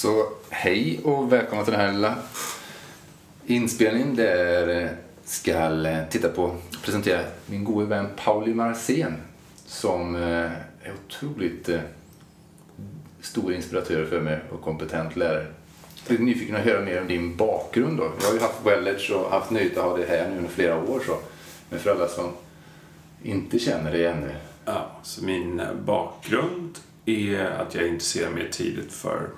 Så hej och välkomna till den här lilla inspelningen där jag ska eh, titta på och presentera min gode vän Pauli Marcén som eh, är otroligt stor inspiratör för mig och kompetent lärare. Jag är nyfiken att höra mer om din bakgrund. Då. Jag har ju haft Wellage och haft nöjet att ha det här nu under flera år. Så. Men för alla som inte känner dig ännu. Ja, så min bakgrund är att jag intresserar mig tidigt för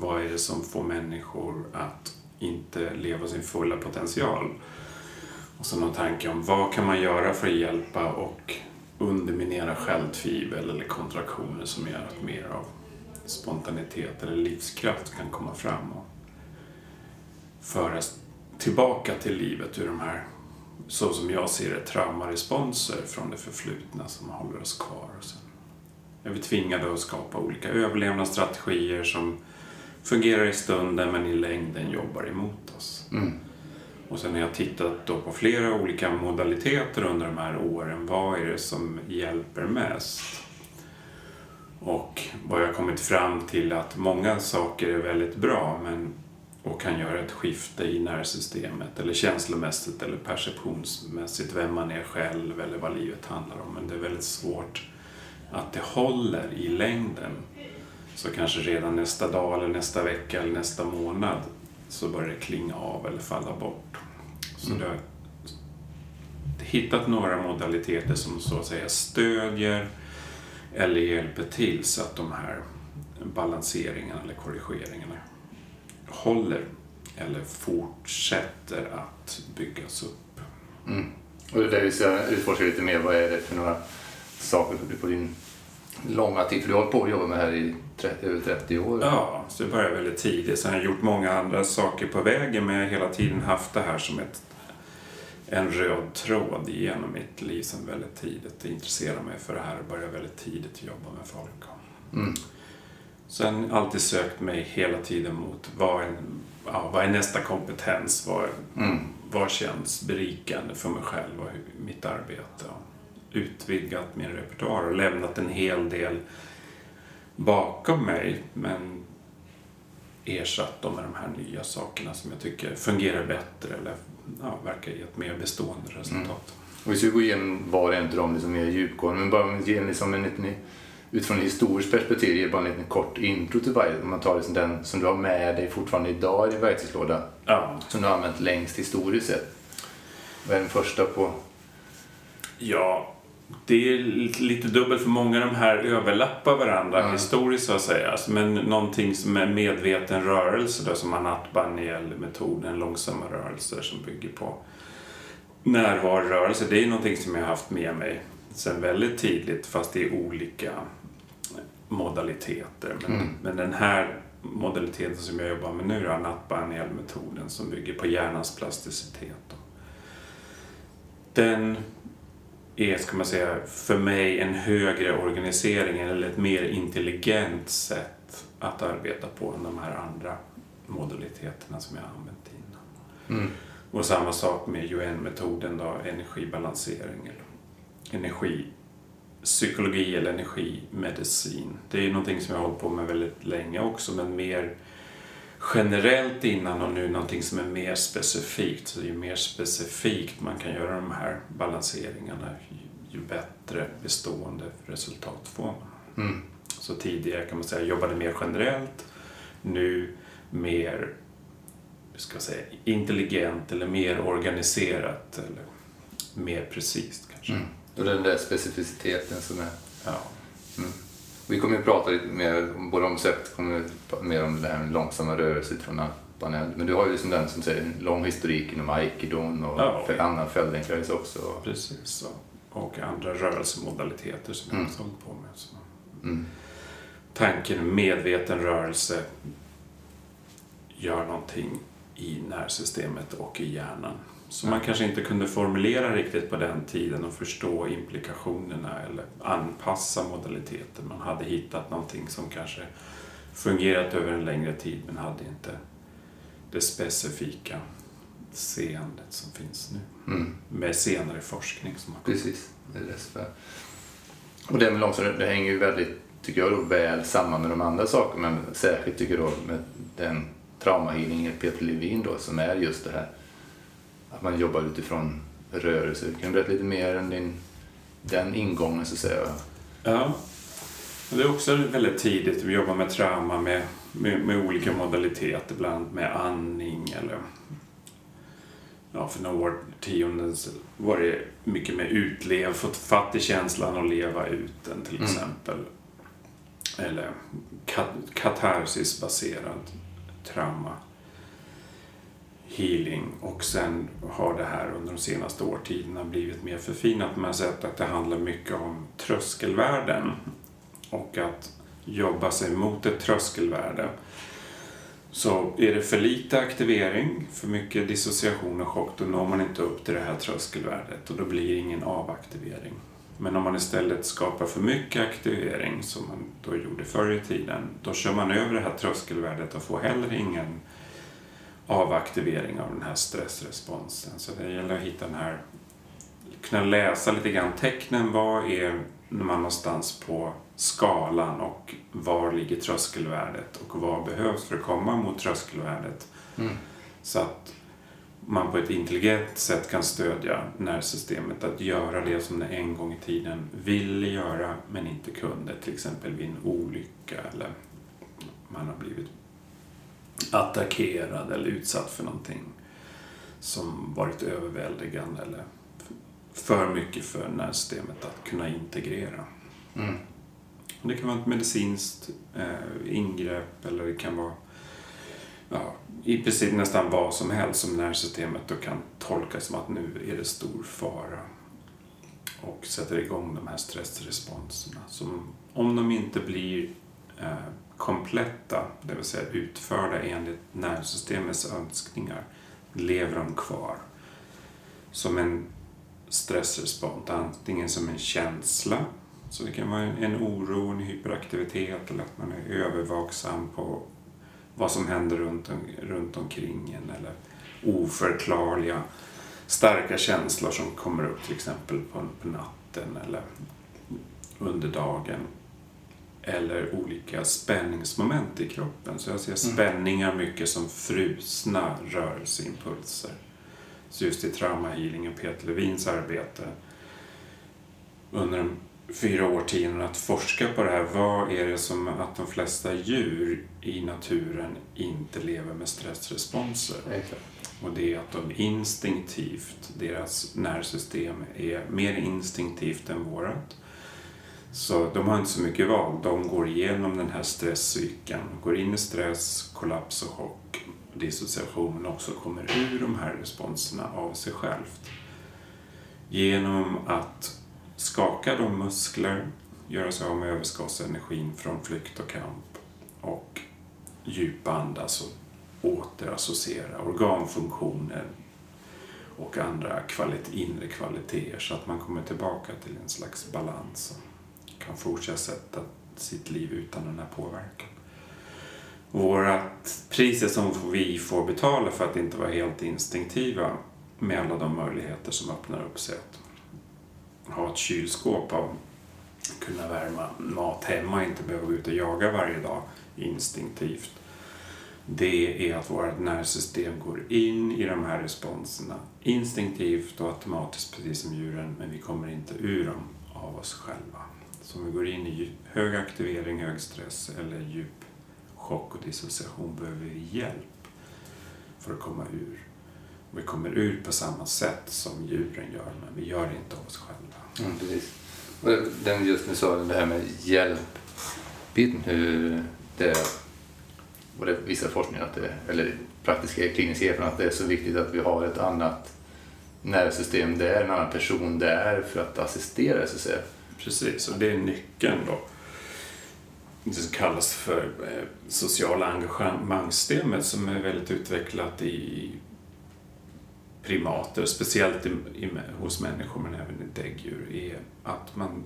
vad är det som får människor att inte leva sin fulla potential. Och så någon tanke om vad kan man göra för att hjälpa och underminera självtvivel eller kontraktioner som gör att mer av spontanitet eller livskraft kan komma fram och föras tillbaka till livet ur de här, så som jag ser det, traumaresponser från det förflutna som håller oss kvar. Och sen är vi tvingade att skapa olika överlevnadsstrategier som fungerar i stunden men i längden jobbar emot oss. Mm. Och sen har jag tittat då på flera olika modaliteter under de här åren. Vad är det som hjälper mest? Och vad jag kommit fram till att många saker är väldigt bra men, och kan göra ett skifte i nervsystemet eller känslomässigt eller perceptionsmässigt, vem man är själv eller vad livet handlar om. Men det är väldigt svårt att det håller i längden. Så kanske redan nästa dag eller nästa vecka eller nästa månad så börjar det klinga av eller falla bort. Så mm. det har hittat några modaliteter som så att säga stödjer eller hjälper till så att de här balanseringarna eller korrigeringarna håller eller fortsätter att byggas upp. Mm. Och det är där vi ska utforska lite mer. Vad är det för några saker på din långa tid? För du har hållit på att jobba med det här i 30, över 30 år. Ja, så det började väldigt tidigt. Sen har jag gjort många andra saker på vägen men jag har hela tiden haft det här som ett, en röd tråd genom mitt liv sedan väldigt tidigt. Jag intresserade mig för det här och började väldigt tidigt jobba med folk. Mm. Sen alltid sökt mig hela tiden mot vad är, ja, vad är nästa kompetens? Vad, mm. vad känns berikande för mig själv och mitt arbete? Utvidgat min repertoar och lämnat en hel del bakom mig men ersatt dem med de här nya sakerna som jag tycker fungerar bättre eller ja, verkar ge ett mer bestående resultat. Mm. Och vi ska gå igenom var och en av dem liksom mer djupgående men bara ge liksom en liten, utifrån ett historiskt perspektiv, ge bara en liten kort intro till varje. Om man tar liksom den som du har med dig fortfarande idag i din verktygslåda. Ja. Som du har använt längst historiskt sett. Vad är den första på? Ja, det är lite dubbelt för många av de här överlappar varandra Mm. historiskt så att säga. Alltså, Men någonting som är medveten rörelse då, som Anat Baniel-metoden, långsamma rörelser som bygger på närvarorörelse. Det är någonting som jag har haft med mig sedan väldigt tidigt fast i olika modaliteter. Men, Mm. men den här modaliteten som jag jobbar med nu, Anat Baniel-metoden som bygger på hjärnans plasticitet. Då. Den är, ska man säga, för mig en högre organisering eller ett mer intelligent sätt att arbeta på än de här andra modaliteterna som jag har använt innan. Mm. Och samma sak med UN-metoden då, energibalansering eller energipsykologi eller energimedicin. Det är ju någonting som jag har hållit på med väldigt länge också men mer generellt innan och nu någonting som är mer specifikt. Så ju mer specifikt man kan göra de här balanseringarna ju, ju bättre bestående resultat får man. Mm. Så tidigare kan man säga jobbade mer generellt, nu mer ska säga, intelligent eller mer organiserat eller mer precis kanske. Mm. Och den där specificiteten som är... Ja. Mm. Vi kommer att prata lite mer om både om att prata mer om det här med långsamma rörelser från panel. Men du har ju liksom den som säger lång historik inom aikido och Ja. för annan fäldenkräs också. Precis. Och andra rörelsemodaliteter som jag Mm. också hållit på med. Så. Mm. Tanken medveten rörelse gör någonting i nervsystemet och i hjärnan. Som man kanske inte kunde formulera riktigt på den tiden och förstå implikationerna eller anpassa modaliteten. Man hade hittat någonting som kanske fungerat över en längre tid men hade inte det specifika seendet som finns nu. Mm. Med senare forskning som har kommit. Precis, det är det. Och det med långsamt, det hänger ju väldigt tycker jag då väl samman med de andra sakerna men särskilt tycker jag då med den traumahealing Peter Levin då som är just det här att man jobbar utifrån rörelse. Kan du berätta lite mer om din, den ingången så att säga? Ja, det är också väldigt tidigt. Vi jobbar med trauma med, med, med olika modaliteter, bland annat med andning eller ja, för några årtionden var det mycket mer utlev, fått fatt i känslan och leva ut den till mm. exempel. Eller kat katarsisbaserad trauma healing och sen har det här under de senaste årtiondena blivit mer förfinat. Man har sett att det handlar mycket om tröskelvärden och att jobba sig mot ett tröskelvärde. Så är det för lite aktivering, för mycket dissociation och chock, då når man inte upp till det här tröskelvärdet och då blir det ingen avaktivering. Men om man istället skapar för mycket aktivering, som man då gjorde förr i tiden, då kör man över det här tröskelvärdet och får heller ingen avaktivering av den här stressresponsen. Så det gäller att hitta den här, kunna läsa lite grann tecknen. Vad är man någonstans på skalan och var ligger tröskelvärdet och vad behövs för att komma mot tröskelvärdet. Mm. Så att man på ett intelligent sätt kan stödja nervsystemet att göra det som det en gång i tiden ville göra men inte kunde. Till exempel vid en olycka eller man har blivit attackerad eller utsatt för någonting som varit överväldigande eller för mycket för nervsystemet att kunna integrera. Mm. Det kan vara ett medicinskt eh, ingrepp eller det kan vara ja, i princip nästan vad som helst som nervsystemet då kan tolkas som att nu är det stor fara och sätter igång de här stressresponserna. Som om de inte blir eh, kompletta, det vill säga utförda enligt nervsystemets önskningar, lever de kvar. Som en stressrespons, antingen som en känsla, så det kan vara en oro, en hyperaktivitet eller att man är övervaksam på vad som händer runt, runt omkring en eller oförklarliga starka känslor som kommer upp till exempel på, på natten eller under dagen eller olika spänningsmoment i kroppen. Så jag ser mm. spänningar mycket som frusna rörelseimpulser. Så just i traumahealing och Peter Levins arbete under de fyra årtionden att forska på det här. Vad är det som att de flesta djur i naturen inte lever med stressresponser? Och det är att de instinktivt, deras nervsystem är mer instinktivt än vårat. Så de har inte så mycket val. De går igenom den här stresscykeln, går in i stress, kollaps och chock, dissociation, men också kommer ur de här responserna av sig självt. Genom att skaka de muskler, göra sig av med överskottsenergin från flykt och kamp och djupandas och återassociera organfunktioner och andra kvalit inre kvaliteter så att man kommer tillbaka till en slags balans och kan fortsätta sitt liv utan den här påverkan. Vårat priset som vi får betala för att inte vara helt instinktiva med alla de möjligheter som öppnar upp sig att ha ett kylskåp av kunna värma mat hemma, inte behöva gå ut och jaga varje dag instinktivt. Det är att vårt nervsystem går in i de här responserna instinktivt och automatiskt precis som djuren, men vi kommer inte ur dem av oss själva. Så om vi går in i hög aktivering, hög stress eller djup chock och dissociation behöver vi hjälp för att komma ur. Vi kommer ur på samma sätt som djuren gör, men vi gör det inte av oss själva. Mm, precis. Den just nu sa det här med hjälpbiten, hur det och det visar vissa forskningar, att det, eller praktiska kliniska erfarenheter att det är så viktigt att vi har ett annat nervsystem där, en annan person där för att assistera så att säga. Precis, och det är nyckeln då. Det som kallas för eh, sociala engagemangssystemet som är väldigt utvecklat i primater, speciellt i, i, hos människor men även i däggdjur, är att man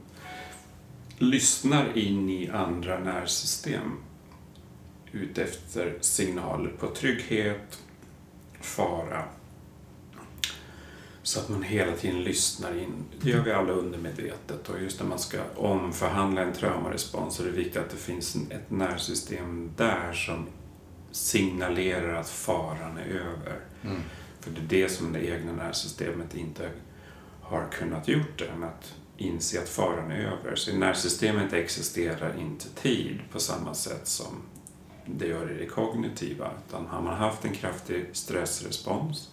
lyssnar in i andra nervsystem utefter signaler på trygghet, fara. Så att man hela tiden lyssnar in. Det gör vi alla undermedvetet. Och just när man ska omförhandla en traumarespons så är det viktigt att det finns ett nervsystem där som signalerar att faran är över. Mm. För det är det som det egna nervsystemet inte har kunnat gjort än, att inse att faran är över. Så nervsystemet existerar inte tid på samma sätt som det gör i det kognitiva. Utan har man haft en kraftig stressrespons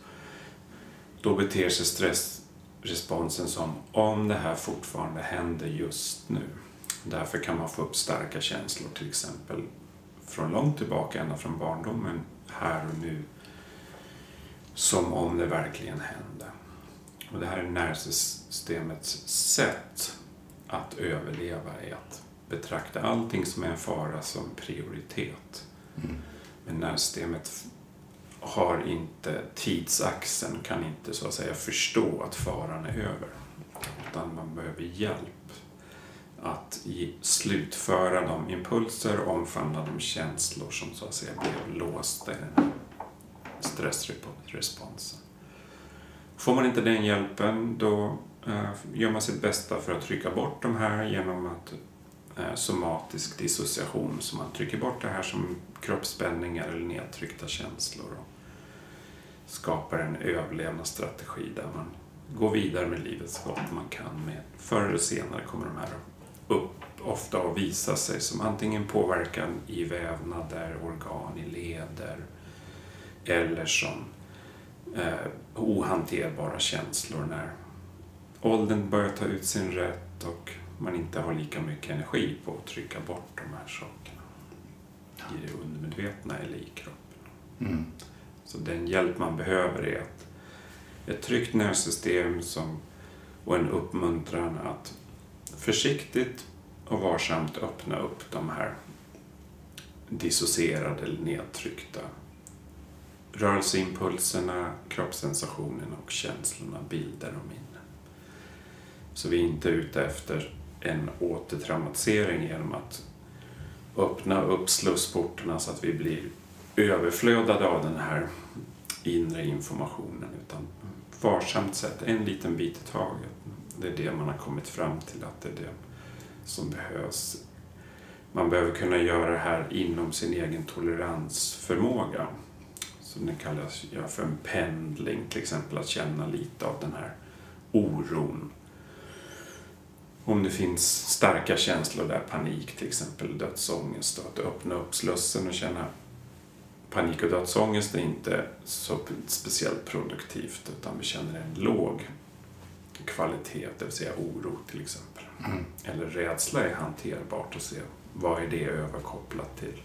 då beter sig stressresponsen som om det här fortfarande händer just nu. Därför kan man få upp starka känslor till exempel från långt tillbaka, ända från barndomen, här och nu. Som om det verkligen hände. Och det här är nervsystemets sätt att överleva, är att betrakta allting som är en fara som prioritet. Mm. Men nervsystemet har inte tidsaxeln, kan inte så att säga förstå att faran är över. Utan man behöver hjälp att slutföra de impulser och omfamna de känslor som så att säga blev låsta i den här stressresponsen. Får man inte den hjälpen då eh, gör man sitt bästa för att trycka bort de här genom att eh, somatisk dissociation, så man trycker bort det här som kroppsspänningar eller nedtryckta känslor och skapar en överlevnadsstrategi där man går vidare med livet så gott man kan. Med. Förr eller senare kommer de här upp ofta att visa sig som antingen påverkan i vävnader, organ i leder eller som eh, ohanterbara känslor när åldern börjar ta ut sin rätt och man inte har lika mycket energi på att trycka bort de här sakerna i det undermedvetna eller i kroppen. Mm. Så den hjälp man behöver är att ett tryggt nervsystem som, och en uppmuntran att försiktigt och varsamt öppna upp de här dissocierade eller nedtryckta rörelseimpulserna, kroppssensationerna och känslorna, bilder och minnen. Så vi är inte ute efter en återtraumatisering genom att öppna upp slussportarna så att vi blir överflödade av den här inre informationen utan varsamt sätt, en liten bit i taget. Det är det man har kommit fram till att det är det som behövs. Man behöver kunna göra det här inom sin egen toleransförmåga. Som det kallas för en pendling, till exempel att känna lite av den här oron. Om det finns starka känslor där, panik till exempel, dödsångest, att öppna upp slussen och känna panik och dödsångest är inte så speciellt produktivt utan vi känner en låg kvalitet, det vill säga oro till exempel. Mm. Eller rädsla är hanterbart att se vad är det överkopplat till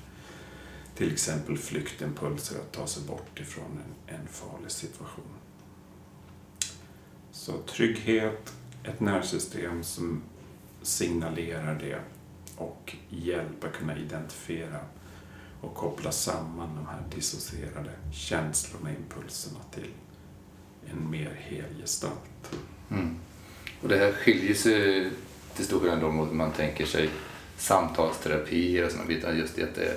till exempel flyktimpulser att ta sig bort ifrån en, en farlig situation. Så trygghet, ett nervsystem som signalerar det och hjälp att kunna identifiera och koppla samman de här dissocierade känslorna, impulserna till en mer hel gestalt. Mm. Och det här skiljer sig till stor skillnad då mot man tänker sig samtalsterapi och sådana bitar. Just det att det är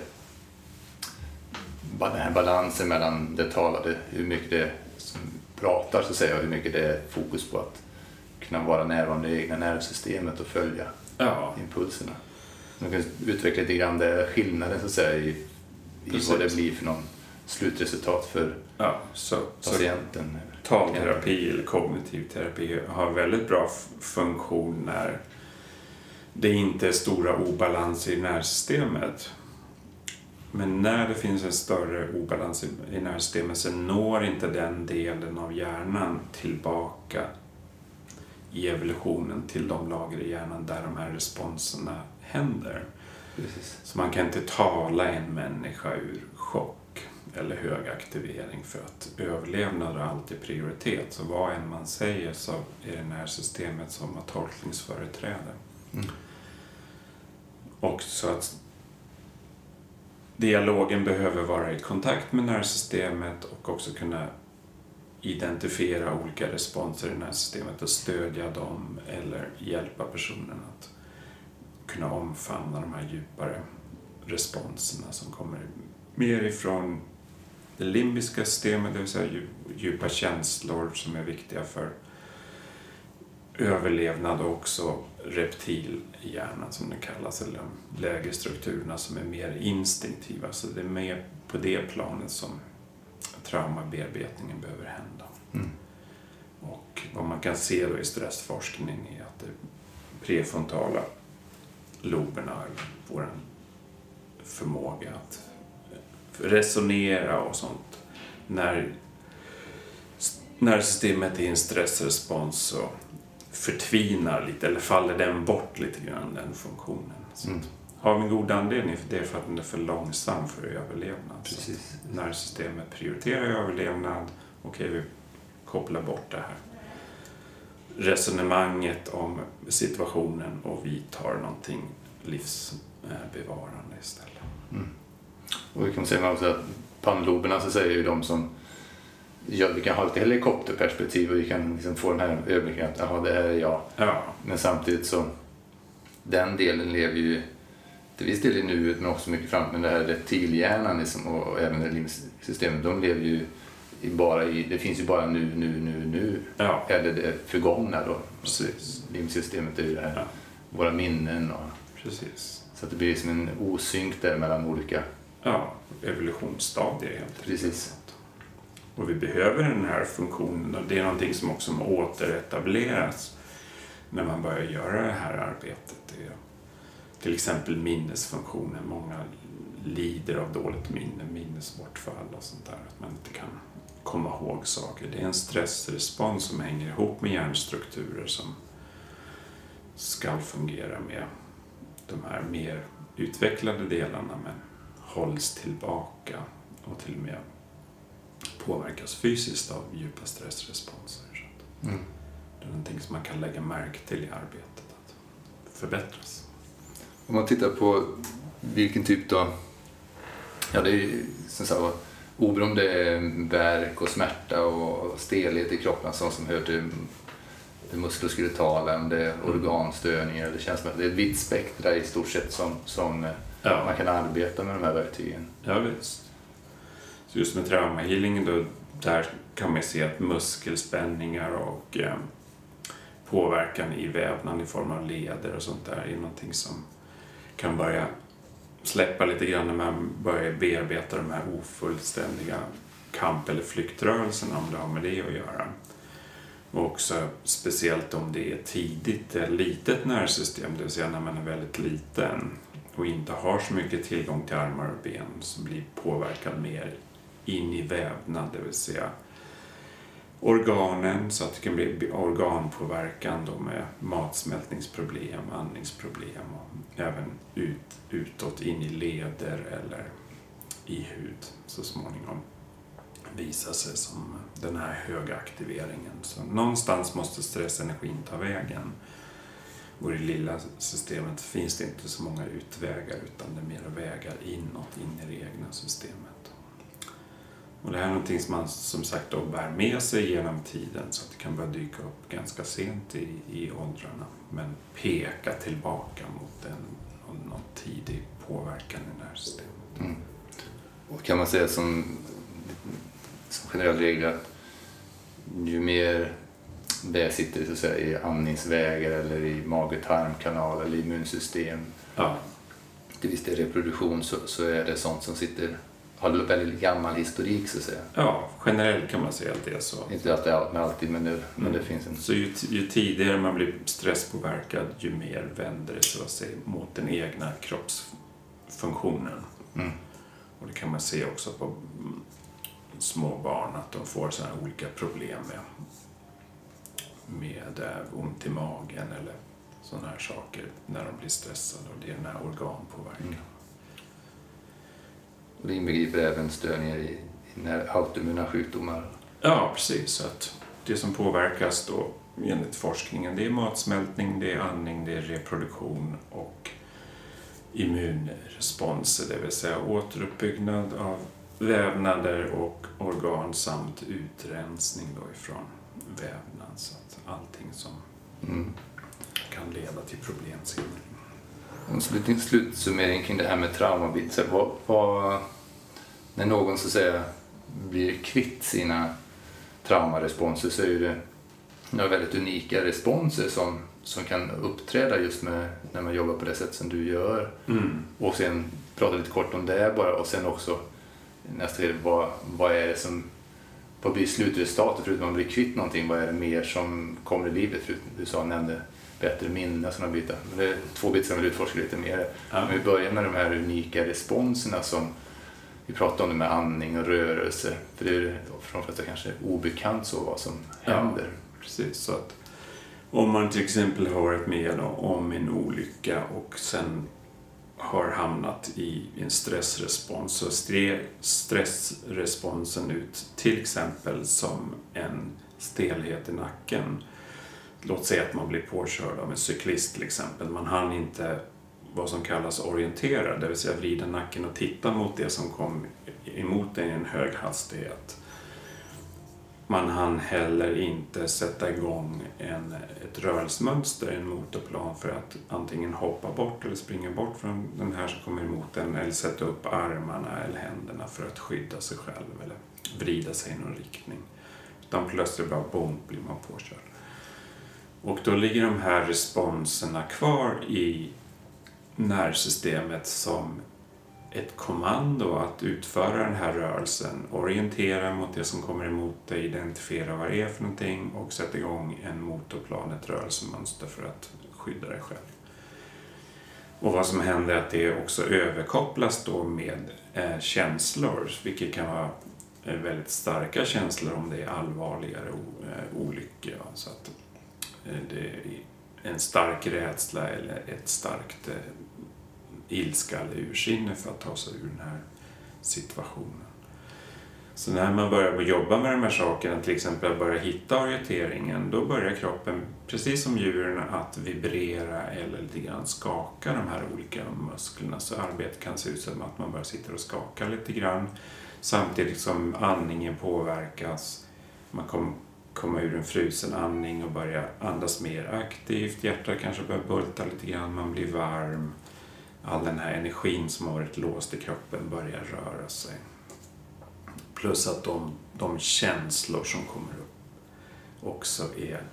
den här balansen mellan det talade, hur mycket det som pratar så att säga och hur mycket det är fokus på att kunna vara närvarande i det egna nervsystemet och följa ja. impulserna. Man kan utveckla lite grann det skillnaden så att säga i, i vad det blir för någon slutresultat för ja, så, patienten. Så talterapi eller kognitiv terapi har väldigt bra funktion när det inte är stora obalanser i nervsystemet. Men när det finns en större obalans i nervsystemet så når inte den delen av hjärnan tillbaka i evolutionen till de lager i hjärnan där de här responserna händer. Precis. Så man kan inte tala en människa ur chock eller hög aktivering för att överlevnad har alltid prioritet. Så vad än man säger så är det nervsystemet som har tolkningsföreträde. Mm. Och så att dialogen behöver vara i kontakt med nervsystemet och också kunna identifiera olika responser i nervsystemet och stödja dem eller hjälpa personen att kunna omfamna de här djupare responserna som kommer mer ifrån det limbiska systemet, det vill säga djupa känslor som är viktiga för överlevnad och också reptilhjärnan som det kallas, eller de lägre strukturerna som är mer instinktiva. Så det är mer på det planet som traumabearbetningen behöver hända. Mm. Och vad man kan se då i stressforskning är att det prefrontala loberna, vår förmåga att resonera och sånt, när, när systemet är i en stressrespons så förtvinar lite, eller faller den bort lite grann, den funktionen. Så Mm. Har vi en god anledning för det är för att den är för långsam för överlevnad. Så Precis. när systemet prioriterar överlevnad, okej vi kopplar bort det här resonemanget om situationen och vi tar någonting livsbevarande istället. Och vi kan säga också att pannloberna så säger ju de som ja, vi kan ha ett helikopterperspektiv och vi kan liksom få den här överblicken att jaha, det här är jag. Ja, Men samtidigt så den delen lever ju till viss del i nuet men också mycket framåt. Men det här reptilhjärnan liksom, och, och även det limsystemet, de lever ju bara i, det finns ju bara nu, nu, nu, nu. ja Eller det förgångna då. precis. Limsystemet är ju det här, Ja. våra minnen och precis. så att det blir som en osynk där mellan olika, Ja, evolutionsstadier helt precis. Och vi behöver den här funktionen och det är någonting som också återetableras när man börjar göra det här arbetet. Det är till exempel minnesfunktionen. Många lider av dåligt minne, minnesbortfall och sånt där. Att man inte kan komma ihåg saker. Det är en stressrespons som hänger ihop med hjärnstrukturer som ska fungera med de här mer utvecklade delarna men hålls tillbaka och till och med påverkas fysiskt av djupa stressresponser. Mm. det är någonting som man kan lägga märke till i arbetet, att förbättras. Om man tittar på vilken typ då... Ja, det är som sagt oberoende om det är värk och smärta och stelhet i kroppen, sånt som hör till det muskuloskeletala, om det är organstörningar eller känslomässigt. Det är ett vitt spektra i stort sett som, som eh, Ja. man kan arbeta med de här verktygen. Ja, visst. Så just med traumahealing då, där kan man se att muskelspänningar och eh, påverkan i vävnaden i form av leder och sånt där är någonting som kan börja släppa lite grann när man börjar bearbeta de här ofullständiga kamp eller flyktrörelserna om det har med det att göra. Och också speciellt om det är tidigt, ett litet nervsystem, det vill säga när man är väldigt liten och inte har så mycket tillgång till armar och ben som blir påverkad mer in i vävnad, det vill säga organen så att det kan bli organpåverkan då med matsmältningsproblem, andningsproblem och även ut, utåt in i leder eller i hud så småningom visar sig som den här höga aktiveringen. Så någonstans måste stressenergin ta vägen. Och i det lilla systemet finns det inte så många utvägar utan det är mera vägar inåt, in i det egna systemet. Och det här är någonting som man som sagt då bär med sig genom tiden så att det kan börja dyka upp ganska sent i, i åldrarna men peka tillbaka mot en, någon tidig påverkan i det här systemet. Mm. Och kan man säga som, som generell regel att ju mer det sitter så att säga, i andningsvägar eller i mage-tarmkanal eller immunsystem, Ja, till viss del reproduktion, så, så är det sånt som sitter, har väldigt gammal historik så att säga. ja generellt kan man säga att det är så. Inte att det är alltid, men det, men det Mm. finns en... Så ju, ju tidigare man blir stresspåverkad, ju mer vänder det så att säga mot den egna kroppsfunktionen. Mm. Och det kan man se också på mm, små barn, att de får sådana olika problem med, med eh, ont i magen eller sådana här saker när de blir stressade. Och det är den här organpåverkan. Mm. Och det inbegriper även störningar i, i autoimmuna sjukdomar. Ja, precis. Så att det som påverkas då enligt forskningen det är matsmältning, det är andning, det är reproduktion och immunresponser, det vill säga återuppbyggnad av vävnader och organ samt utrensning då ifrån vävnad. Så att allting som Mm. kan leda till problem senare. En slut, slutsummering kring det här med traumabit. Vad, vad, när någon så att säga blir kvitt sina traumaresponser så är det några väldigt unika responser som, som kan uppträda just med, när man jobbar på det sätt som du gör. Mm. Och sen prata lite kort om det bara och sen också nästa del, vad, vad är det som vad blir slutresultatet förutom att man blir kvitt någonting? Vad är det mer som kommer i livet? Förutom, du sa, nämnde bättre minne och sådana bitar. Men det är två bitar som jag vill utforska lite mer. Ja. Men vi börjar med de här unika responserna som vi pratade om det med andning och rörelse. För det är för de flesta kanske obekant så vad som Ja. händer. Precis, så att om man till exempel har varit med om en olycka och sen har hamnat i en stressrespons så ser stressresponsen ut till exempel som en stelhet i nacken. Låt säga att man blir påkörd av en cyklist till exempel. Man hann inte vad som kallas orientera, det vill säga vrida nacken och titta mot det som kom emot en i en hög hastighet. Man hann heller inte sätta igång en, ett rörelsemönster, en motorplan för att antingen hoppa bort eller springa bort från den här som kommer emot en eller sätta upp armarna eller händerna för att skydda sig själv eller vrida sig i någon riktning. Utan plötsligt bara bom blir man påkörd. Och då ligger de här responserna kvar i nervsystemet som ett kommando att utföra den här rörelsen, orientera mot det som kommer emot dig, identifiera vad det är för någonting och sätta igång en motorplan, ett rörelsemönster för att skydda dig själv. Och vad som händer är att det också överkopplas då med eh, känslor, vilket kan vara eh, väldigt starka känslor om det är allvarligare eh, olyckor. Så att eh, det är en stark rädsla eller ett starkt eh, ilska eller ursinne för att ta sig ur den här situationen. Så när man börjar jobba med de här sakerna, till exempel börja hitta orienteringen, då börjar kroppen, precis som djuren, att vibrera eller lite grann skaka de här olika musklerna. Så arbetet kan se ut som att man bara sitter och skakar lite grann samtidigt som andningen påverkas. Man kommer komma ur en frusen andning och börja andas mer aktivt. Hjärtat kanske börjar bulta lite grann, man blir varm all den här energin som har varit låst i kroppen börjar röra sig. Plus att de, de känslor som kommer upp också är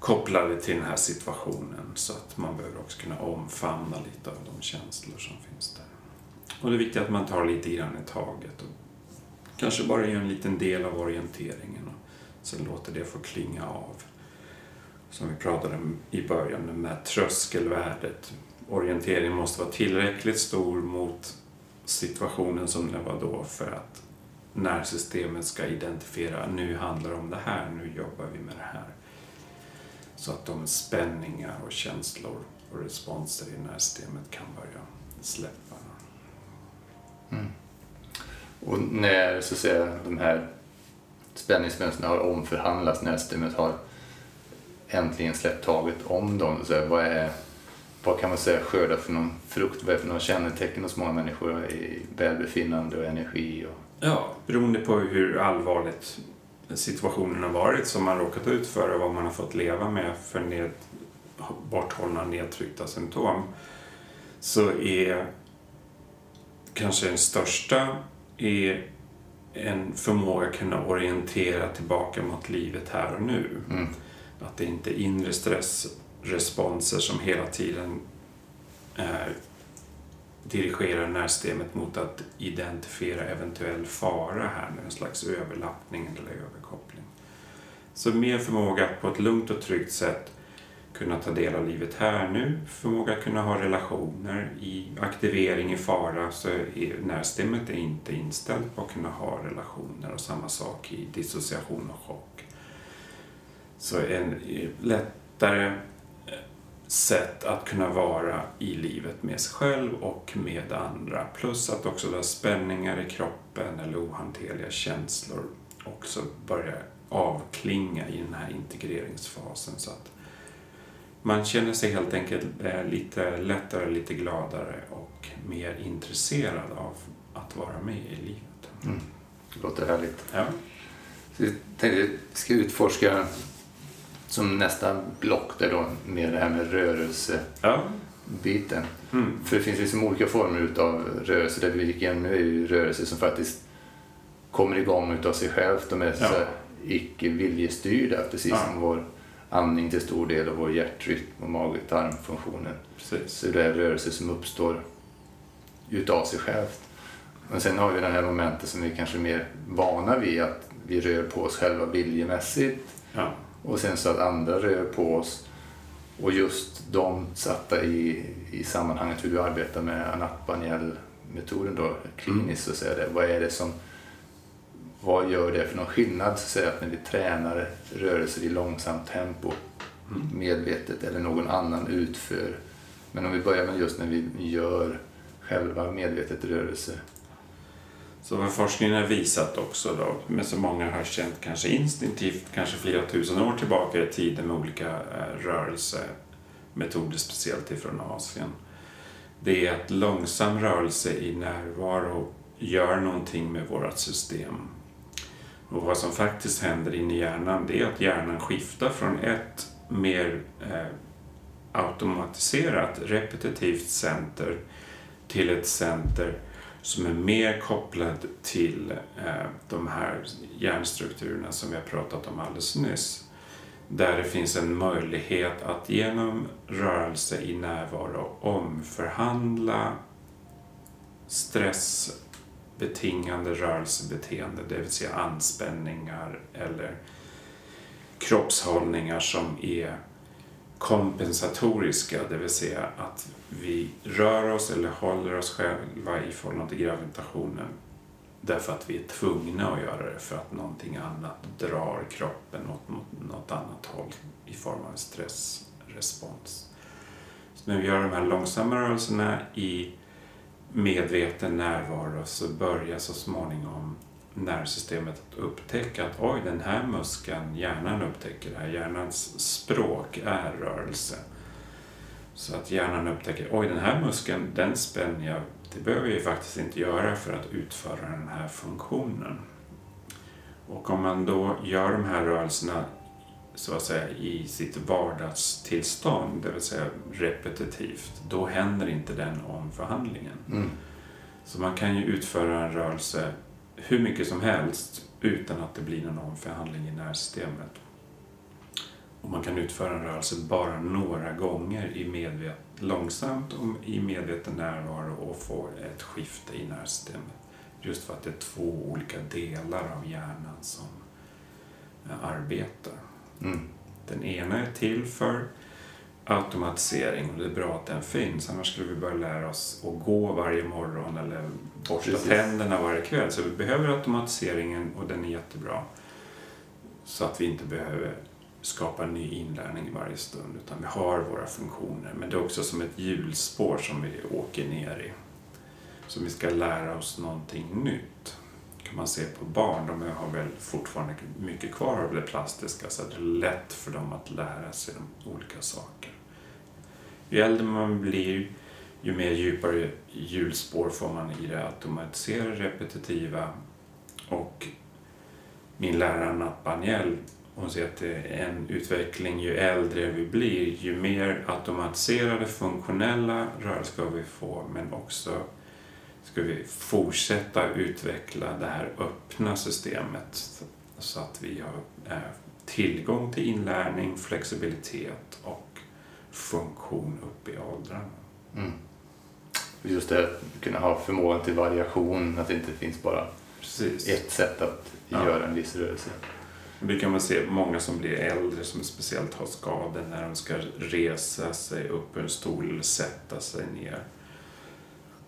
kopplade till den här situationen så att man behöver också kunna omfamna lite av de känslor som finns där. Och det är viktigt att man tar lite grann i taget och kanske bara gör en liten del av orienteringen och sen låter det få klinga av. Som vi pratade om i början, med här tröskelvärdet orienteringen måste vara tillräckligt stor mot situationen som den var då för att nervsystemet ska identifiera nu handlar det om det här, nu jobbar vi med det här. Så att de spänningar och känslor och responser i nervsystemet kan börja släppa. Mm. Och när så att säga, de här spänningsmönstren har omförhandlats, när systemet har äntligen släppt taget om dem, så här, vad, är, vad kan man säga skördar för någon frukt? Vad är för några kännetecken hos många människor i välbefinnande och energi? Och, Ja, beroende på hur allvarligt situationen har varit som man råkat ut för och vad man har fått leva med för ned, borthållna nedtryckta symptom så är kanske den största är en förmåga att kunna orientera tillbaka mot livet här och nu. mm, Att det inte är inre responser som hela tiden eh, dirigerar nervsystemet mot att identifiera eventuell fara här med en slags överlappning eller överkoppling. Så mer förmåga att på ett lugnt och tryggt sätt kunna ta del av livet här nu, förmåga att kunna ha relationer i aktivering i fara så är nervsystemet är inte inställt på att kunna ha relationer och samma sak i dissociation och chock. Så en eh, lättare sätt att kunna vara i livet med sig själv och med andra. Plus att också då spänningar i kroppen eller ohanterliga känslor också börjar avklinga i den här integreringsfasen. Så att man känner sig helt enkelt eh, lite lättare, lite gladare och mer intresserad av att vara med i livet. mm, det låter härligt. Ja. Så jag tänkte att vi ska utforska som nästa block där då med det här med rörelsebiten. Ja. Mm. För det finns liksom olika former utav rörelse. Där vi gick igenom nu är ju rörelse som faktiskt kommer igång utav sig självt. De är Ja. så icke viljestyrda, precis Ja. som vår andning till stor del och vår hjärtrytm och mag-tarmfunktionen. Så det är rörelser som uppstår utav sig självt. Men sen har vi det här momentet som vi kanske är mer vana vid, att vi rör på oss själva viljemässigt Ja och sen så att andra rör på oss. Och just de satta i, i sammanhanget hur du arbetar med Anatbaniel-metoden då, kliniskt, så säger det, vad är det som vad gör det för någon skillnad så att säga, att när vi tränar rörelser i långsamt tempo medvetet eller någon annan utför. Men om vi börjar med just när vi gör själva medvetet rörelse. Så vad forskningen har visat också då, men som många har känt kanske instinktivt, kanske flera tusen år tillbaka i tiden med olika eh, rörelsemetoder, speciellt ifrån Asien. Det är att långsam rörelse i närvaro gör någonting med vårt system. Och vad som faktiskt händer inne i hjärnan, det är att hjärnan skiftar från ett mer eh, automatiserat, repetitivt center till ett center som är mer kopplad till eh, de här hjärnstrukturerna som vi har pratat om alldeles nyss. Där det finns en möjlighet att genom rörelse i närvaro omförhandla stressbetingande rörelsebeteende, det vill säga anspänningar eller kroppshållningar som är kompensatoriska, det vill säga att vi rör oss eller håller oss själva i förhållande till gravitationen därför att vi är tvungna att göra det för att någonting annat drar kroppen åt något- annat håll i form av en stressrespons. Så när vi gör de här långsamma rörelserna i medveten närvaro så börjar så småningom nervsystemet att upptäcka att oj, den här muskeln, hjärnan upptäcker det här, hjärnans språk är rörelse. Så att hjärnan upptäcker, oj den här muskeln, den spänner jag, det behöver jag ju faktiskt inte göra för att utföra den här funktionen. Och om man då gör de här rörelserna så att säga i sitt vardagstillstånd, det vill säga repetitivt, då händer inte den omförhandlingen. Mm. Så man kan ju utföra en rörelse hur mycket som helst utan att det blir någon omförhandling i nervsystemet. Och man kan utföra en rörelse bara några gånger i medvet långsamt och i medveten närvaro och få ett skifte i nervsystemet. Just för att det är två olika delar av hjärnan som eh, arbetar. Mm. Den ena är till för automatisering och det är bra att den finns. Annars skulle vi börja lära oss att gå varje morgon eller borsta Precis. tänderna varje kväll. Så vi behöver automatiseringen och den är jättebra. Så att vi inte behöver skapa ny inlärning i varje stund utan vi har våra funktioner. Men det är också som ett hjulspår som vi åker ner i. Så vi ska lära oss någonting nytt kan man se på barn, de har väl fortfarande mycket kvar av det plastiska så det är lätt för dem att lära sig de olika saker. Ju äldre man blir, ju mer djupare hjulspår får man i det automatiserade, repetitiva och min lärare Nat Baniel, hon säger att det är en utveckling ju äldre vi blir, ju mer automatiserade, funktionella rörelser ska vi få, men också ska vi fortsätta utveckla det här öppna systemet så att vi har eh, tillgång till inlärning, flexibilitet och funktion upp i åldrarna. Mm. Just det, att kunna ha förmågan till variation, att det inte finns bara Precis. ett sätt att Ja. göra en viss rörelse. Det kan man se många som blir äldre som speciellt har skador när de ska resa sig upp ur en stol eller sätta sig ner.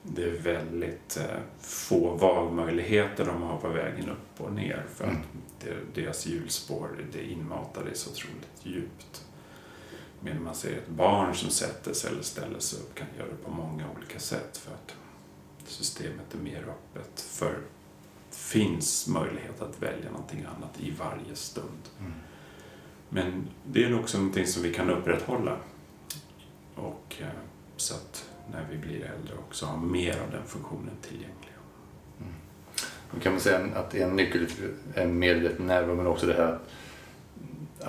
Det är väldigt eh, få valmöjligheter de har på vägen upp och ner för Mm. att det, deras hjulspår det är inmatade så otroligt djupt. Medan man ser ett barn som sätter sig eller ställer sig upp kan göra det på många olika sätt för att systemet är mer öppet. För finns möjlighet att välja någonting annat i varje stund. Mm. Men det är också någonting som vi kan upprätthålla. Och eh, så att när vi blir äldre också ha mer av den funktionen tillgänglig. Då kan man säga att en nyckel är medveten närvaro men också det här att,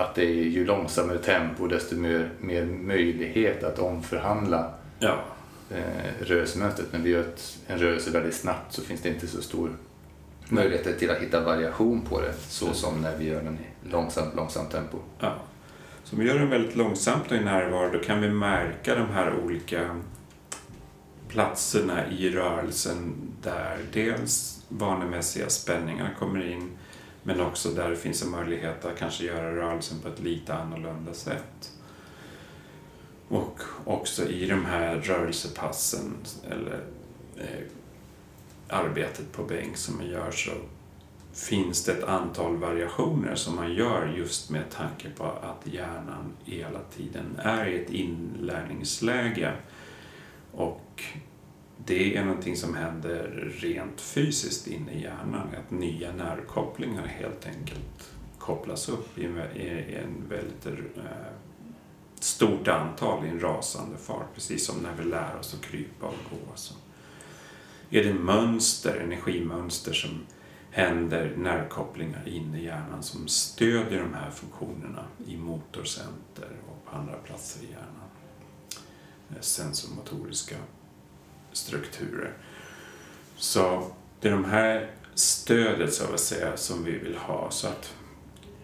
att det är ju långsammare tempo desto mer, mer möjlighet att omförhandla Ja, eh, rörelsemönstret. När vi gör ett, en rörelse väldigt snabbt så finns det inte så stor möjligheter till att hitta variation på det så som när vi gör den i långsamt, långsamt tempo. Ja. Så om vi gör den väldigt långsamt och i närvaro då kan vi märka de här olika platserna i rörelsen där dels vanemässiga spänningar kommer in men också där det finns en möjlighet att kanske göra rörelsen på ett lite annorlunda sätt. Och också i de här rörelsepassen eller eh, arbetet på bänk som man gör så finns det ett antal variationer som man gör just med tanke på att hjärnan hela tiden är i ett inlärningsläge. Och det är någonting som händer rent fysiskt inne i hjärnan, att nya nervkopplingar helt enkelt kopplas upp i en väldigt eh, stort antal i en rasande fart, precis som när vi lär oss att krypa och gå. Så är det mönster, energimönster som händer, nervkopplingar in i hjärnan som stödjer de här funktionerna i motorcenter och på andra platser i hjärnan. Eh, Sensormotoriska strukturer. Så det är de här stödet så att säga som vi vill ha. Så att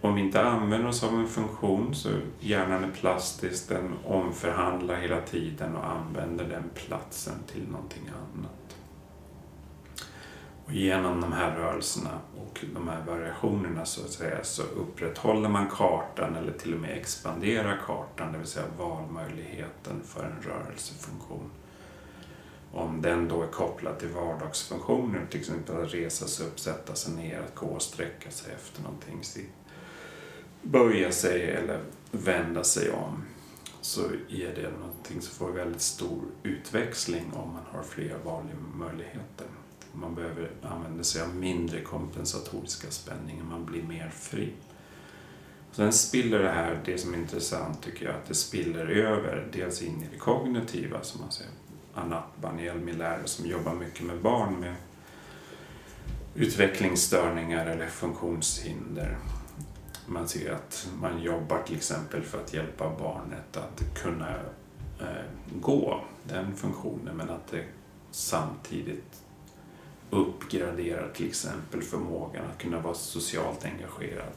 om vi inte använder oss av en funktion så hjärnan är plastisk, den omförhandlar hela tiden och använder den platsen till någonting annat. Och genom de här rörelserna och de här variationerna så att säga så upprätthåller man kartan eller till och med expanderar kartan, det vill säga valmöjligheten för en rörelsefunktion. Om den då är kopplad till vardagsfunktioner, till exempel att resa sig upp, sätta sig ner, att gå och sträcka sig efter någonting, böja sig eller vända sig om, så är det någonting som får väldigt stor utväxling om man har fler valmöjligheter. Man behöver använda sig av mindre kompensatoriska spänningar, man blir mer fri. Sen spiller det här, det som är intressant tycker jag, att det spiller över dels in i det kognitiva som man säger. Anat Baniel, min lärare som jobbar mycket med barn med utvecklingsstörningar eller funktionshinder. Man ser att man jobbar till exempel för att hjälpa barnet att kunna eh, gå, den funktionen, men att det samtidigt uppgraderar till exempel förmågan att kunna vara socialt engagerad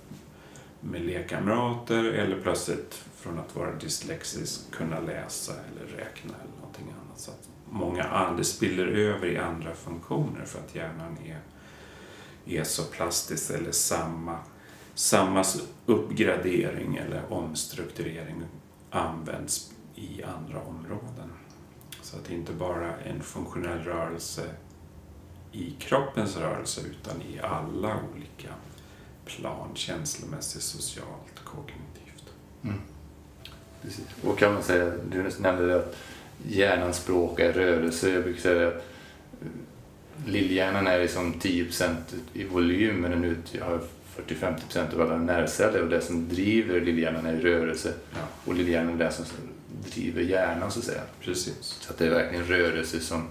med lekkamrater eller plötsligt från att vara dyslexisk kunna läsa eller räkna eller någonting annat. Så att många andra spiller över i andra funktioner för att hjärnan är, är så plastisk eller samma, samma uppgradering eller omstrukturering används i andra områden. Så att det inte bara är en funktionell rörelse i kroppens rörelse utan i alla olika plan, känslomässigt, socialt, kognitivt. Mm. Precis. Och kan man säga, du nämnde det att hjärnans språk är rörelse. Jag brukar säga att eh, lillhjärnan är liksom 10% i volym men den utgör 40-50% av alla nervceller och det som driver lillhjärnan är rörelse. Ja. Och lillhjärnan är det som driver hjärnan så att säga. Precis. Så att det är verkligen rörelse som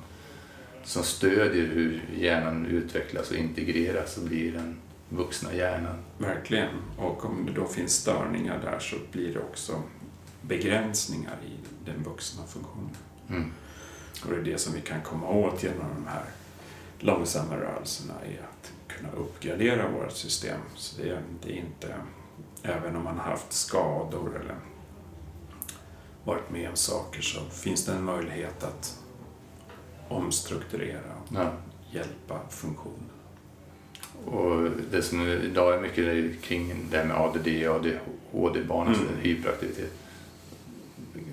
som stödjer hur hjärnan utvecklas och integreras och blir den vuxna hjärnan. Verkligen. Och om det då finns störningar där så blir det också begränsningar i den vuxna funktionen. Mm. Och det är det som vi kan komma åt genom de här långsamma rörelserna, är att kunna uppgradera vårt system. Så det är, det är inte, även om man har haft skador eller varit med om saker så finns det en möjlighet att omstrukturera ja. hjälpa funktionen. Och det som idag är mycket kring det här med ADD och ADHD-barn, alltså mm. hyperaktivitet.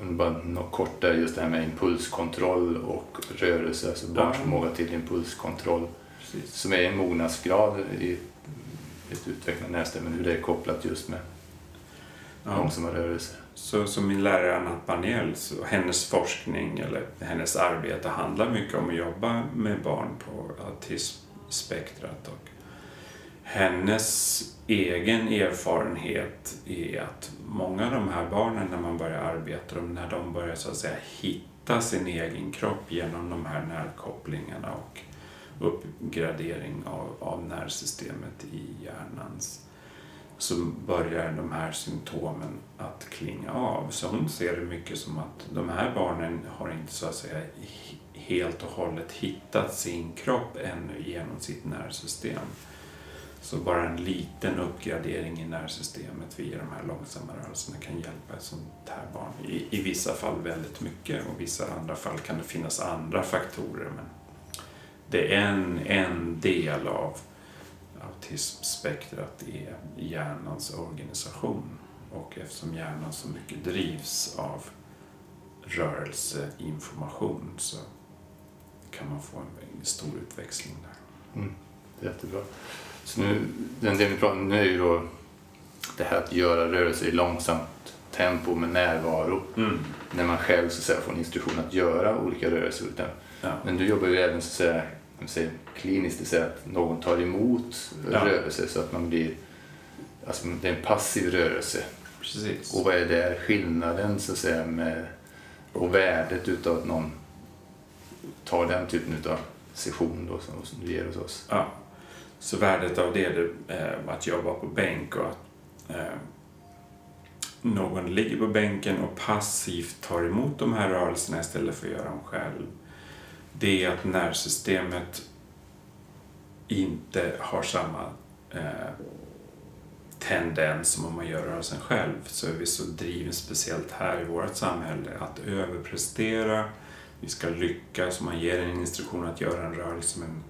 Bara något kort där, just det här med impulskontroll och rörelse, alltså barns förmåga till impulskontroll. Precis. Som är en mognadsgrad i ett utvecklande nästa, men hur det är kopplat just med ja. långsamma rörelser. Så som min lärare Anna Baniel, så hennes forskning eller hennes arbete handlar mycket om att jobba med barn på autismspektrat. Och hennes egen erfarenhet är att många av de här barnen när man börjar arbeta, när de börjar så att säga hitta sin egen kropp genom de här nervkopplingarna och uppgradering av, av nervsystemet i hjärnans så börjar de här symptomen att klinga av. Så hon ser det mycket som att de här barnen har inte så att säga helt och hållet hittat sin kropp ännu genom sitt nervsystem. Så bara en liten uppgradering i nervsystemet via de här långsamma rörelserna kan hjälpa ett sånt här barn. I, I vissa fall väldigt mycket och i vissa andra fall kan det finnas andra faktorer. Men det är en, en del av autismspektrat är hjärnans organisation. Och eftersom hjärnan så mycket drivs av rörelseinformation så kan man få en stor utväxling där. Mm. Jättebra. Så nu, den del vi pratar om nu är ju då det här att göra rörelser i långsamt tempo med närvaro. Mm. När man själv så att säga, får en instruktion att göra olika rörelser. Utan, Ja. Men du jobbar ju även så att säga, säger, kliniskt, det vill säga att någon tar emot Ja. rörelse så att man blir, alltså det är en passiv rörelse. Precis. Och vad är där skillnaden så att säga med, och värdet utav att någon tar den typen utav session då som, som du ger hos oss? Ja. Så värdet av det är eh, att jobba på bänk och att eh, någon ligger på bänken och passivt tar emot de här rörelserna istället för att göra dem själv. Det är att nervsystemet inte har samma eh, tendens som om man gör rörelsen själv. Så är vi så driven, speciellt här i vårt samhälle, att överprestera. Vi ska lyckas. Man ger en instruktion att göra en rörelse men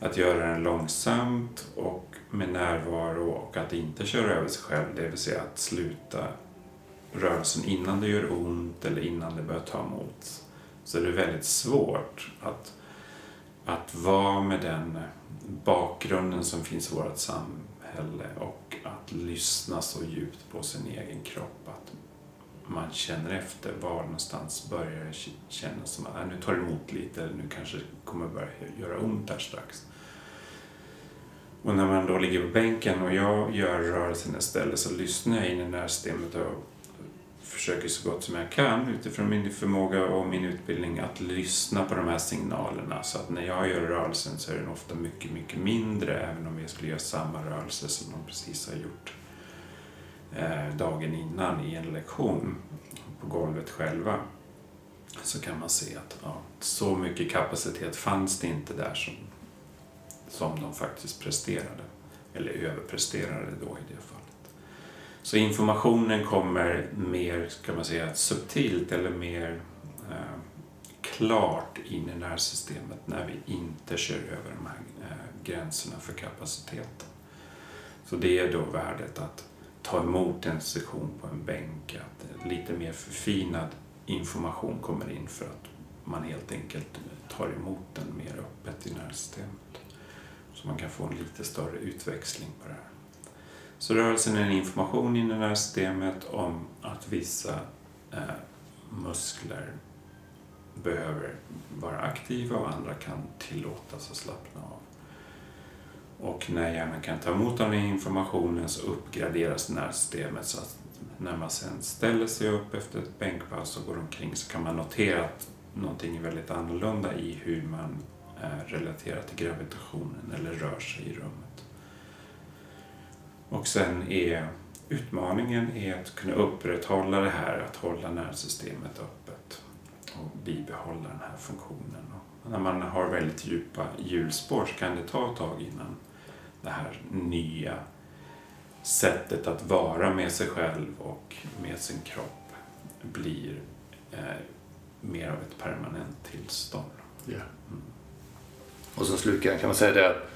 att göra den långsamt och med närvaro och att inte köra över sig själv, det vill säga att sluta rörelsen innan det gör ont eller innan det börjar ta emot. Så det är väldigt svårt att, att vara med den bakgrunden som finns i vårt samhälle och att lyssna så djupt på sin egen kropp att man känner efter var någonstans börjar det kännas som att äh, nu tar det emot lite eller nu kanske det kommer börja göra ont här strax. Och när man då ligger på bänken och jag gör rörelsen istället så lyssnar jag in i nervsystemet och försöker så gott som jag kan utifrån min förmåga och min utbildning att lyssna på de här signalerna. Så att när jag gör rörelsen så är den ofta mycket, mycket mindre även om jag skulle göra samma rörelse som de precis har gjort eh, dagen innan i en lektion på golvet själva. Så kan man se att ja, så mycket kapacitet fanns det inte där som, som de faktiskt presterade. Eller överpresterade då i det fallet. Så informationen kommer mer, ska man säga, subtilt eller mer eh, klart in i nervsystemet när vi inte kör över de här eh, gränserna för kapaciteten. Så det är då värdet att ta emot en session på en bänk, att lite mer förfinad information kommer in för att man helt enkelt tar emot den mer öppet i nervsystemet. Så man kan få en lite större utväxling på det här. Så rörelsen är en information i nervsystemet om att vissa eh, muskler behöver vara aktiva och andra kan tillåtas att slappna av. Och när hjärnan kan ta emot den här informationen så uppgraderas nervsystemet så att när man sen ställer sig upp efter ett bänkpass och går omkring så kan man notera att någonting är väldigt annorlunda i hur man eh, relaterar till gravitationen eller rör sig i rummet. Och sen är utmaningen är att kunna upprätthålla det här, att hålla nervsystemet öppet och bibehålla den här funktionen. Och när man har väldigt djupa hjulspår så kan det ta ett tag innan det här nya sättet att vara med sig själv och med sin kropp blir eh, mer av ett permanent tillstånd. Ja. Och som slutligen kan man säga det att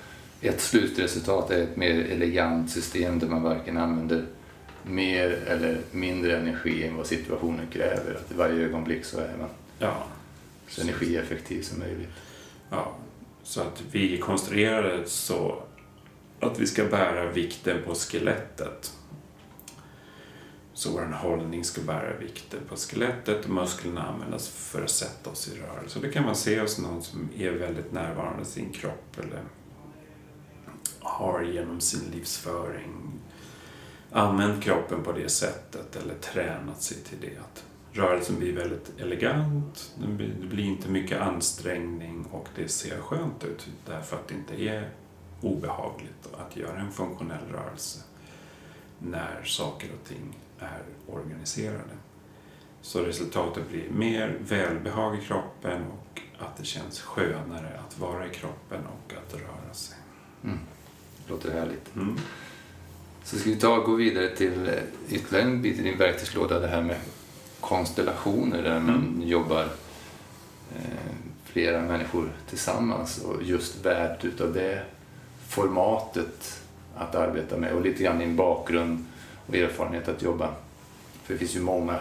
ett slutresultat är ett mer elegant system där man varken använder mer eller mindre energi än vad situationen kräver. Att i varje ögonblick så är man Ja, så energieffektiv som möjligt. ja, så att vi konstruerar det så att vi ska bära vikten på skelettet. Så vår hållning ska bära vikten på skelettet och musklerna användas för att sätta oss i rörelse. Det kan man se hos någon som är väldigt närvarande i sin kropp eller har genom sin livsföring använt kroppen på det sättet eller tränat sig till det. Att rörelsen blir väldigt elegant, det blir, det blir inte mycket ansträngning och det ser skönt ut därför att det inte är obehagligt att göra en funktionell rörelse när saker och ting är organiserade. Så resultatet blir mer välbehag i kroppen och att det känns skönare att vara i kroppen och att röra sig. Mm. Låter härligt. Mm. Så ska vi ta och gå vidare till eh, ytterligare en bit i din verktygslåda, det här med konstellationer där man Mm. jobbar eh, flera människor tillsammans och just värt utav det formatet att arbeta med och lite grann din bakgrund och erfarenhet att jobba. För det finns ju många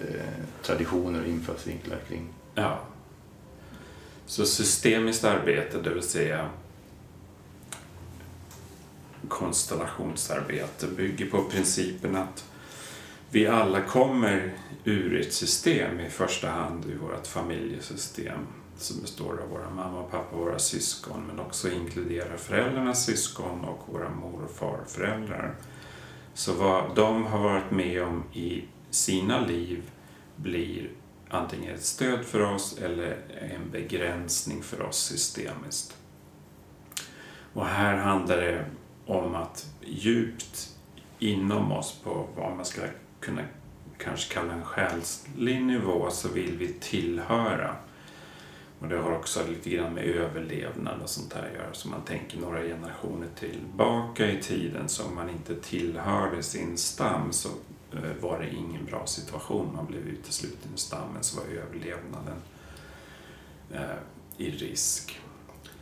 eh, traditioner och infallsvinklar kring Ja. Så systemiskt arbete, det vill säga konstellationsarbete, bygger på principen att vi alla kommer ur ett system, i första hand ur vårt familjesystem som består av våra mamma och pappa och våra syskon, men också inkluderar föräldrarnas syskon och våra mor och farföräldrar. Så vad de har varit med om i sina liv blir antingen ett stöd för oss eller en begränsning för oss systemiskt. Och här handlar det om att djupt inom oss på vad man ska kunna kanske kalla en själslig nivå så vill vi tillhöra. Och det har också lite grann med överlevnad och sånt där att göra. Så man tänker några generationer tillbaka i tiden så om man inte tillhörde sin stam så eh, var det ingen bra situation. Man blev utesluten ur stammen så var överlevnaden eh, i risk.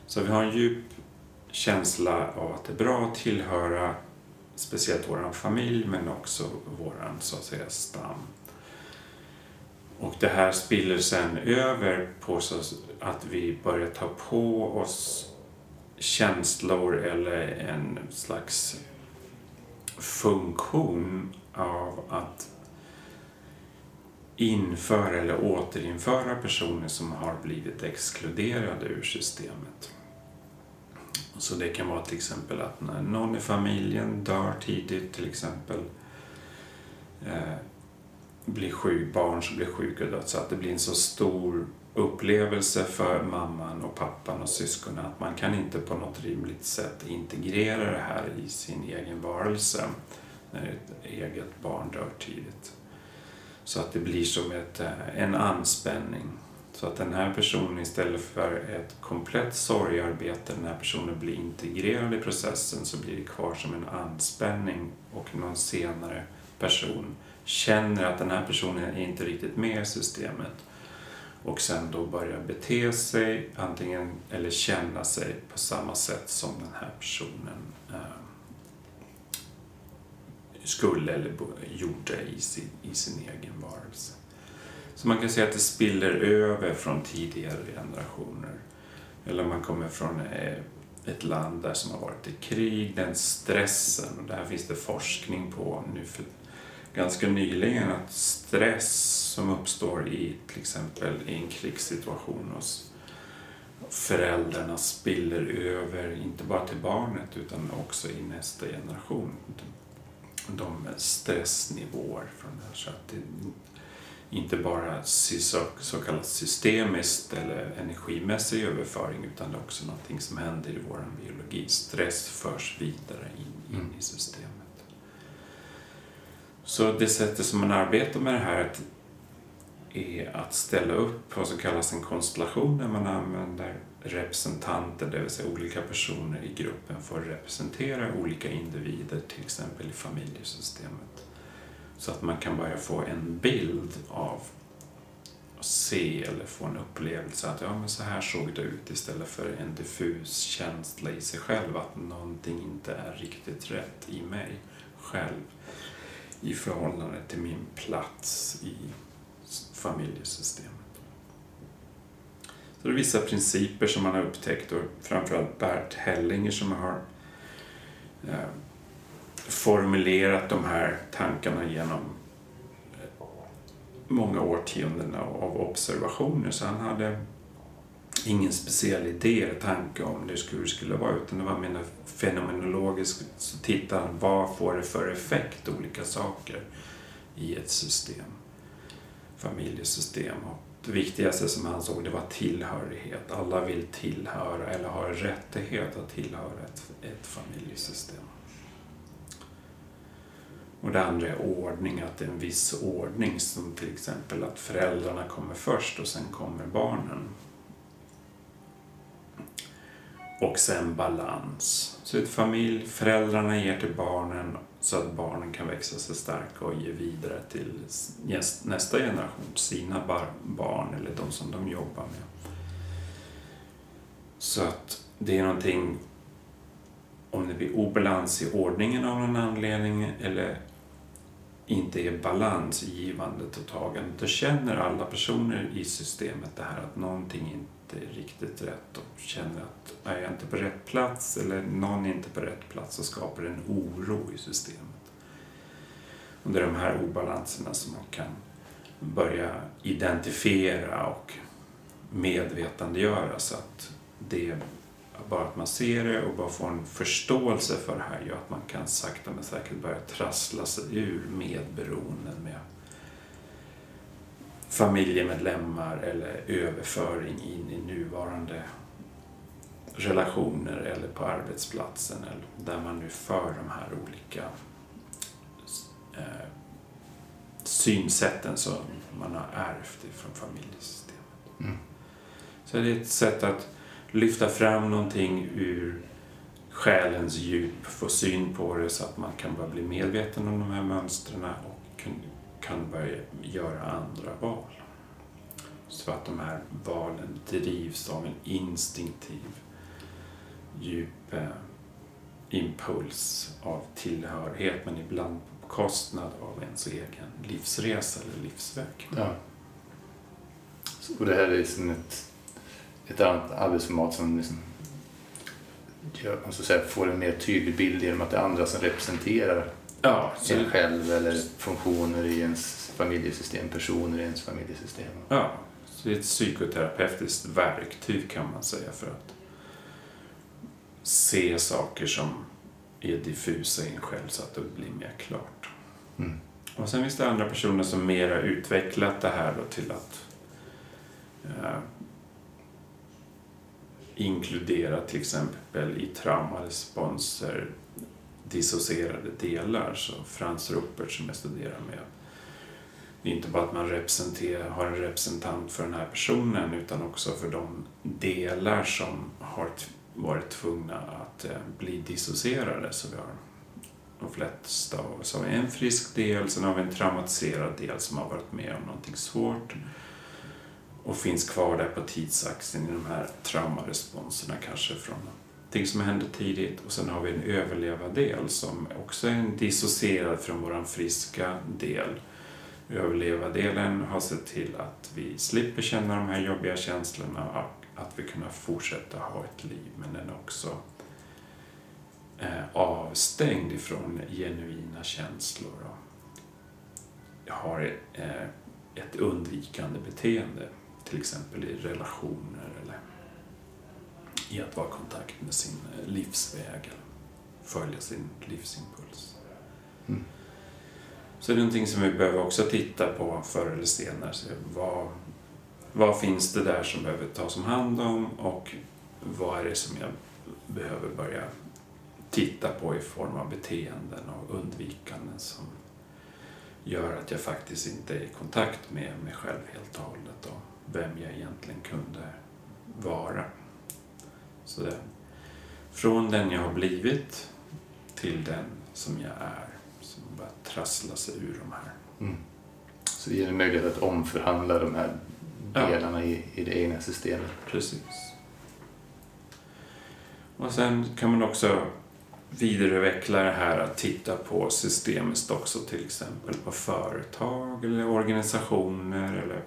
Så vi har en djup känsla av att det är bra att tillhöra speciellt vår familj men också vår så att säga stam. Och det här spiller sen över på så att vi börjar ta på oss känslor eller en slags funktion av att införa eller återinföra personer som har blivit exkluderade ur systemet. Så det kan vara till exempel att när någon i familjen dör tidigt till exempel eh, blir sjuk, barn som blir sjuka och dött, så att det blir en så stor upplevelse för mamman och pappan och syskonen att man kan inte på något rimligt sätt integrera det här i sin egen varelse när ett eget barn dör tidigt. Så att det blir som ett, eh, en anspänning. Så att den här personen istället för ett komplett sorgarbete, den här personen blir integrerad i processen så blir det kvar som en anspänning och någon senare person känner att den här personen är inte riktigt med i systemet och sen då börjar bete sig antingen eller känna sig på samma sätt som den här personen eh, skulle eller gjorde i sin, i sin egen varelse. Så man kan säga att det spiller över från tidigare generationer. Eller man kommer från eh, ett land där som har varit i krig, den stressen, och det här finns det forskning på nu för ganska nyligen att stress som uppstår i till exempel i en krigssituation hos föräldrarna spiller över, inte bara till barnet utan också i nästa generation. De stressnivåer från det här. Så att det inte bara så, så kallat systemiskt eller energimässig överföring utan det är också någonting som händer i vår biologi. Stress förs vidare in, in i systemet. Så det sättet som man arbetar med det här är att ställa upp vad som kallas en konstellation där man använder representanter, det vill säga olika personer i gruppen för att representera olika individer, till exempel i familjesystemet. Så att man kan börja få en bild av se eller få en upplevelse att ja, men så här såg det ut istället för en diffus känsla i sig själv att någonting inte är riktigt rätt i mig själv i förhållande till min plats i familjesystemet. Så det är vissa principer som man har upptäckt och framförallt Bert Hellinger som har eh, formulerat de här tankarna genom eh, många årtionden av observationer. Så han hade ingen speciell idé eller tanke om hur det skulle, skulle vara utan det var mer fenomenologiskt. Så tittade han, vad får det för effekt, olika saker i ett system, familjesystem. Och det viktigaste som han såg det var tillhörighet. Alla vill tillhöra eller har rättighet att tillhöra ett, ett familjesystem. Och det andra är ordning, att det är en viss ordning som till exempel att föräldrarna kommer först och sen kommer barnen. och sen balans. Så ett familj, föräldrarna ger till barnen så att barnen kan växa sig starka och ge vidare till nästa generation, sina barn eller de som de jobbar med. Så att det är någonting, om det blir obalans i ordningen av någon anledning eller inte är balans i givandet och tagandet, då känner alla personer i systemet det här att någonting inte är riktigt rätt och känner att är jag inte på rätt plats eller någon är inte på rätt plats och skapar en oro i systemet. Och det är de här obalanserna som man kan börja identifiera och medvetandegöra så att det bara att man ser det och bara får en förståelse för det här gör att man kan sakta men säkert börja trassla sig ur medberoenden med familjemedlemmar eller överföring in i nuvarande relationer eller på arbetsplatsen eller där man nu för de här olika eh, synsätten som man har ärvt från familjesystemet. Mm. Så det är ett sätt att lyfta fram någonting ur själens djup, få syn på det så att man kan börja bli medveten om de här mönstren och kan börja göra andra val. Så att de här valen drivs av en instinktiv djup eh, impuls av tillhörighet men ibland på bekostnad av ens egen livsresa eller livsväg. Ja. Och det här är som ett ett annat arbetsformat som liksom gör, man så säga, får en mer tydlig bild genom att det är andra som representerar ja, en själv eller funktioner i ens familjesystem, personer i ens familjesystem. Ja, så det är ett psykoterapeutiskt verktyg kan man säga för att se saker som är diffusa i en själv så att det blir mer klart. Mm. Och sen finns det andra personer som mer har utvecklat det här då till att eh, inkludera till exempel i traumaresponser dissocierade delar. Så Frans Ruppert som jag studerar med det är inte bara att man representerar, har en representant för den här personen utan också för de delar som har varit tvungna att eh, bli dissocierade. Så vi har de flesta av oss har en frisk del, sen har vi en traumatiserad del som har varit med om någonting svårt och finns kvar där på tidsaxeln i de här traumaresponserna kanske från någonting som hände tidigt. Och sen har vi en överlevardel som också är dissocierad från vår friska del. Överlevardelen har sett till att vi slipper känna de här jobbiga känslorna och att vi kan fortsätta ha ett liv. Men den är också eh, avstängd ifrån genuina känslor och har eh, ett undvikande beteende till exempel i relationer eller i att vara i kontakt med sin livsväg eller följa sin livsimpuls. Mm. Så det är någonting som vi behöver också titta på förr eller senare. Så vad, vad finns det där som behöver tas om hand om och vad är det som jag behöver börja titta på i form av beteenden och undvikanden som gör att jag faktiskt inte är i kontakt med mig själv helt och hållet. Och vem jag egentligen kunde vara. Så det, från den jag har blivit till den som jag är. Som bara trassla sig ur de här. Mm. Så det ger en möjlighet att omförhandla de här delarna ja. i, i det egna systemet. Precis. Och sen kan man också vidareutveckla det här att titta på systemiskt också till exempel på företag eller organisationer eller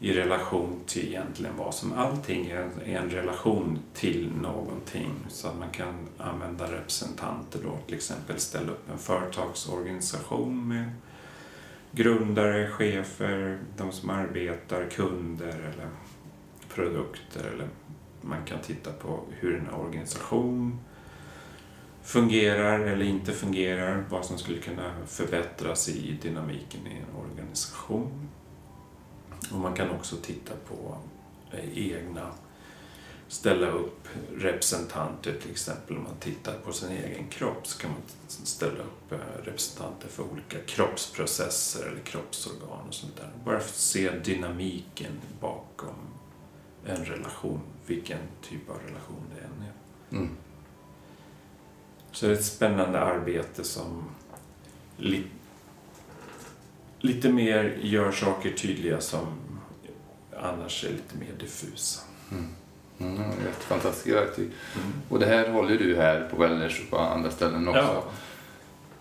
i relation till egentligen vad som allting är, en relation till någonting. Så att man kan använda representanter då, till exempel ställa upp en företagsorganisation med grundare, chefer, de som arbetar, kunder eller produkter. Eller man kan titta på hur en organisation fungerar eller inte fungerar, vad som skulle kunna förbättras i dynamiken i en organisation. Och man kan också titta på eh, egna, ställa upp representanter till exempel om man tittar på sin egen kropp så kan man ställa upp eh, representanter för olika kroppsprocesser eller kroppsorgan och sånt där. Bara för att se dynamiken bakom en relation, vilken typ av relation det än är. Mm. Så det är ett spännande arbete som lite mer gör saker tydliga som annars är lite mer diffusa. Mm. Mm, ett fantastiskt verktyg. Mm. Och det här håller du här på Wellners och på andra ställen också. Ja.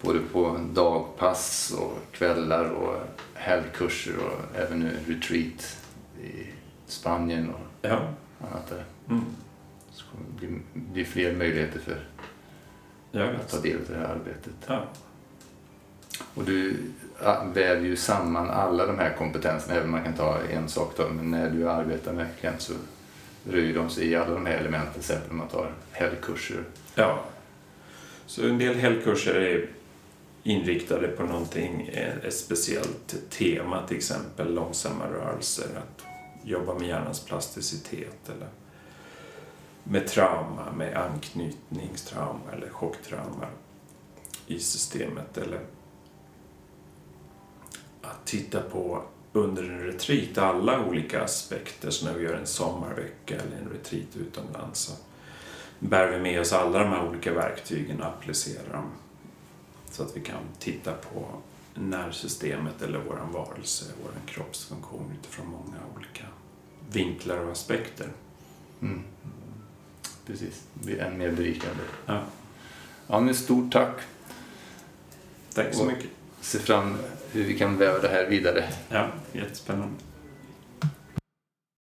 Både på dagpass och kvällar och helgkurser och även nu retreat i Spanien och Ja. annat där. Mm. Så kommer det bli, bli fler möjligheter för att ta del av det här arbetet. Ja. Och du väver ju samman alla de här kompetenserna, även om man kan ta en sak då, men när du arbetar med klient så rör de sig i alla de här elementen, till exempel man tar helgkurser. ja. Så en del helgkurser är inriktade på någonting, eh, ett speciellt tema, till exempel långsamma rörelser, att jobba med hjärnans plasticitet eller med trauma, med anknytningstrauma eller chocktrauma i systemet eller att titta på under en retreat alla olika aspekter. Så när vi gör en sommarvecka eller en retreat utomlands så bär vi med oss alla de här olika verktygen och applicerar dem så att vi kan titta på nervsystemet eller våran varelse, våran kroppsfunktion utifrån många olika vinklar och aspekter. Mm. Precis, det blir än mer berikande. Ja. Ja, men stort tack. Tack så Och- mycket. Se fram hur vi kan väva det här vidare. Ja, jättespännande.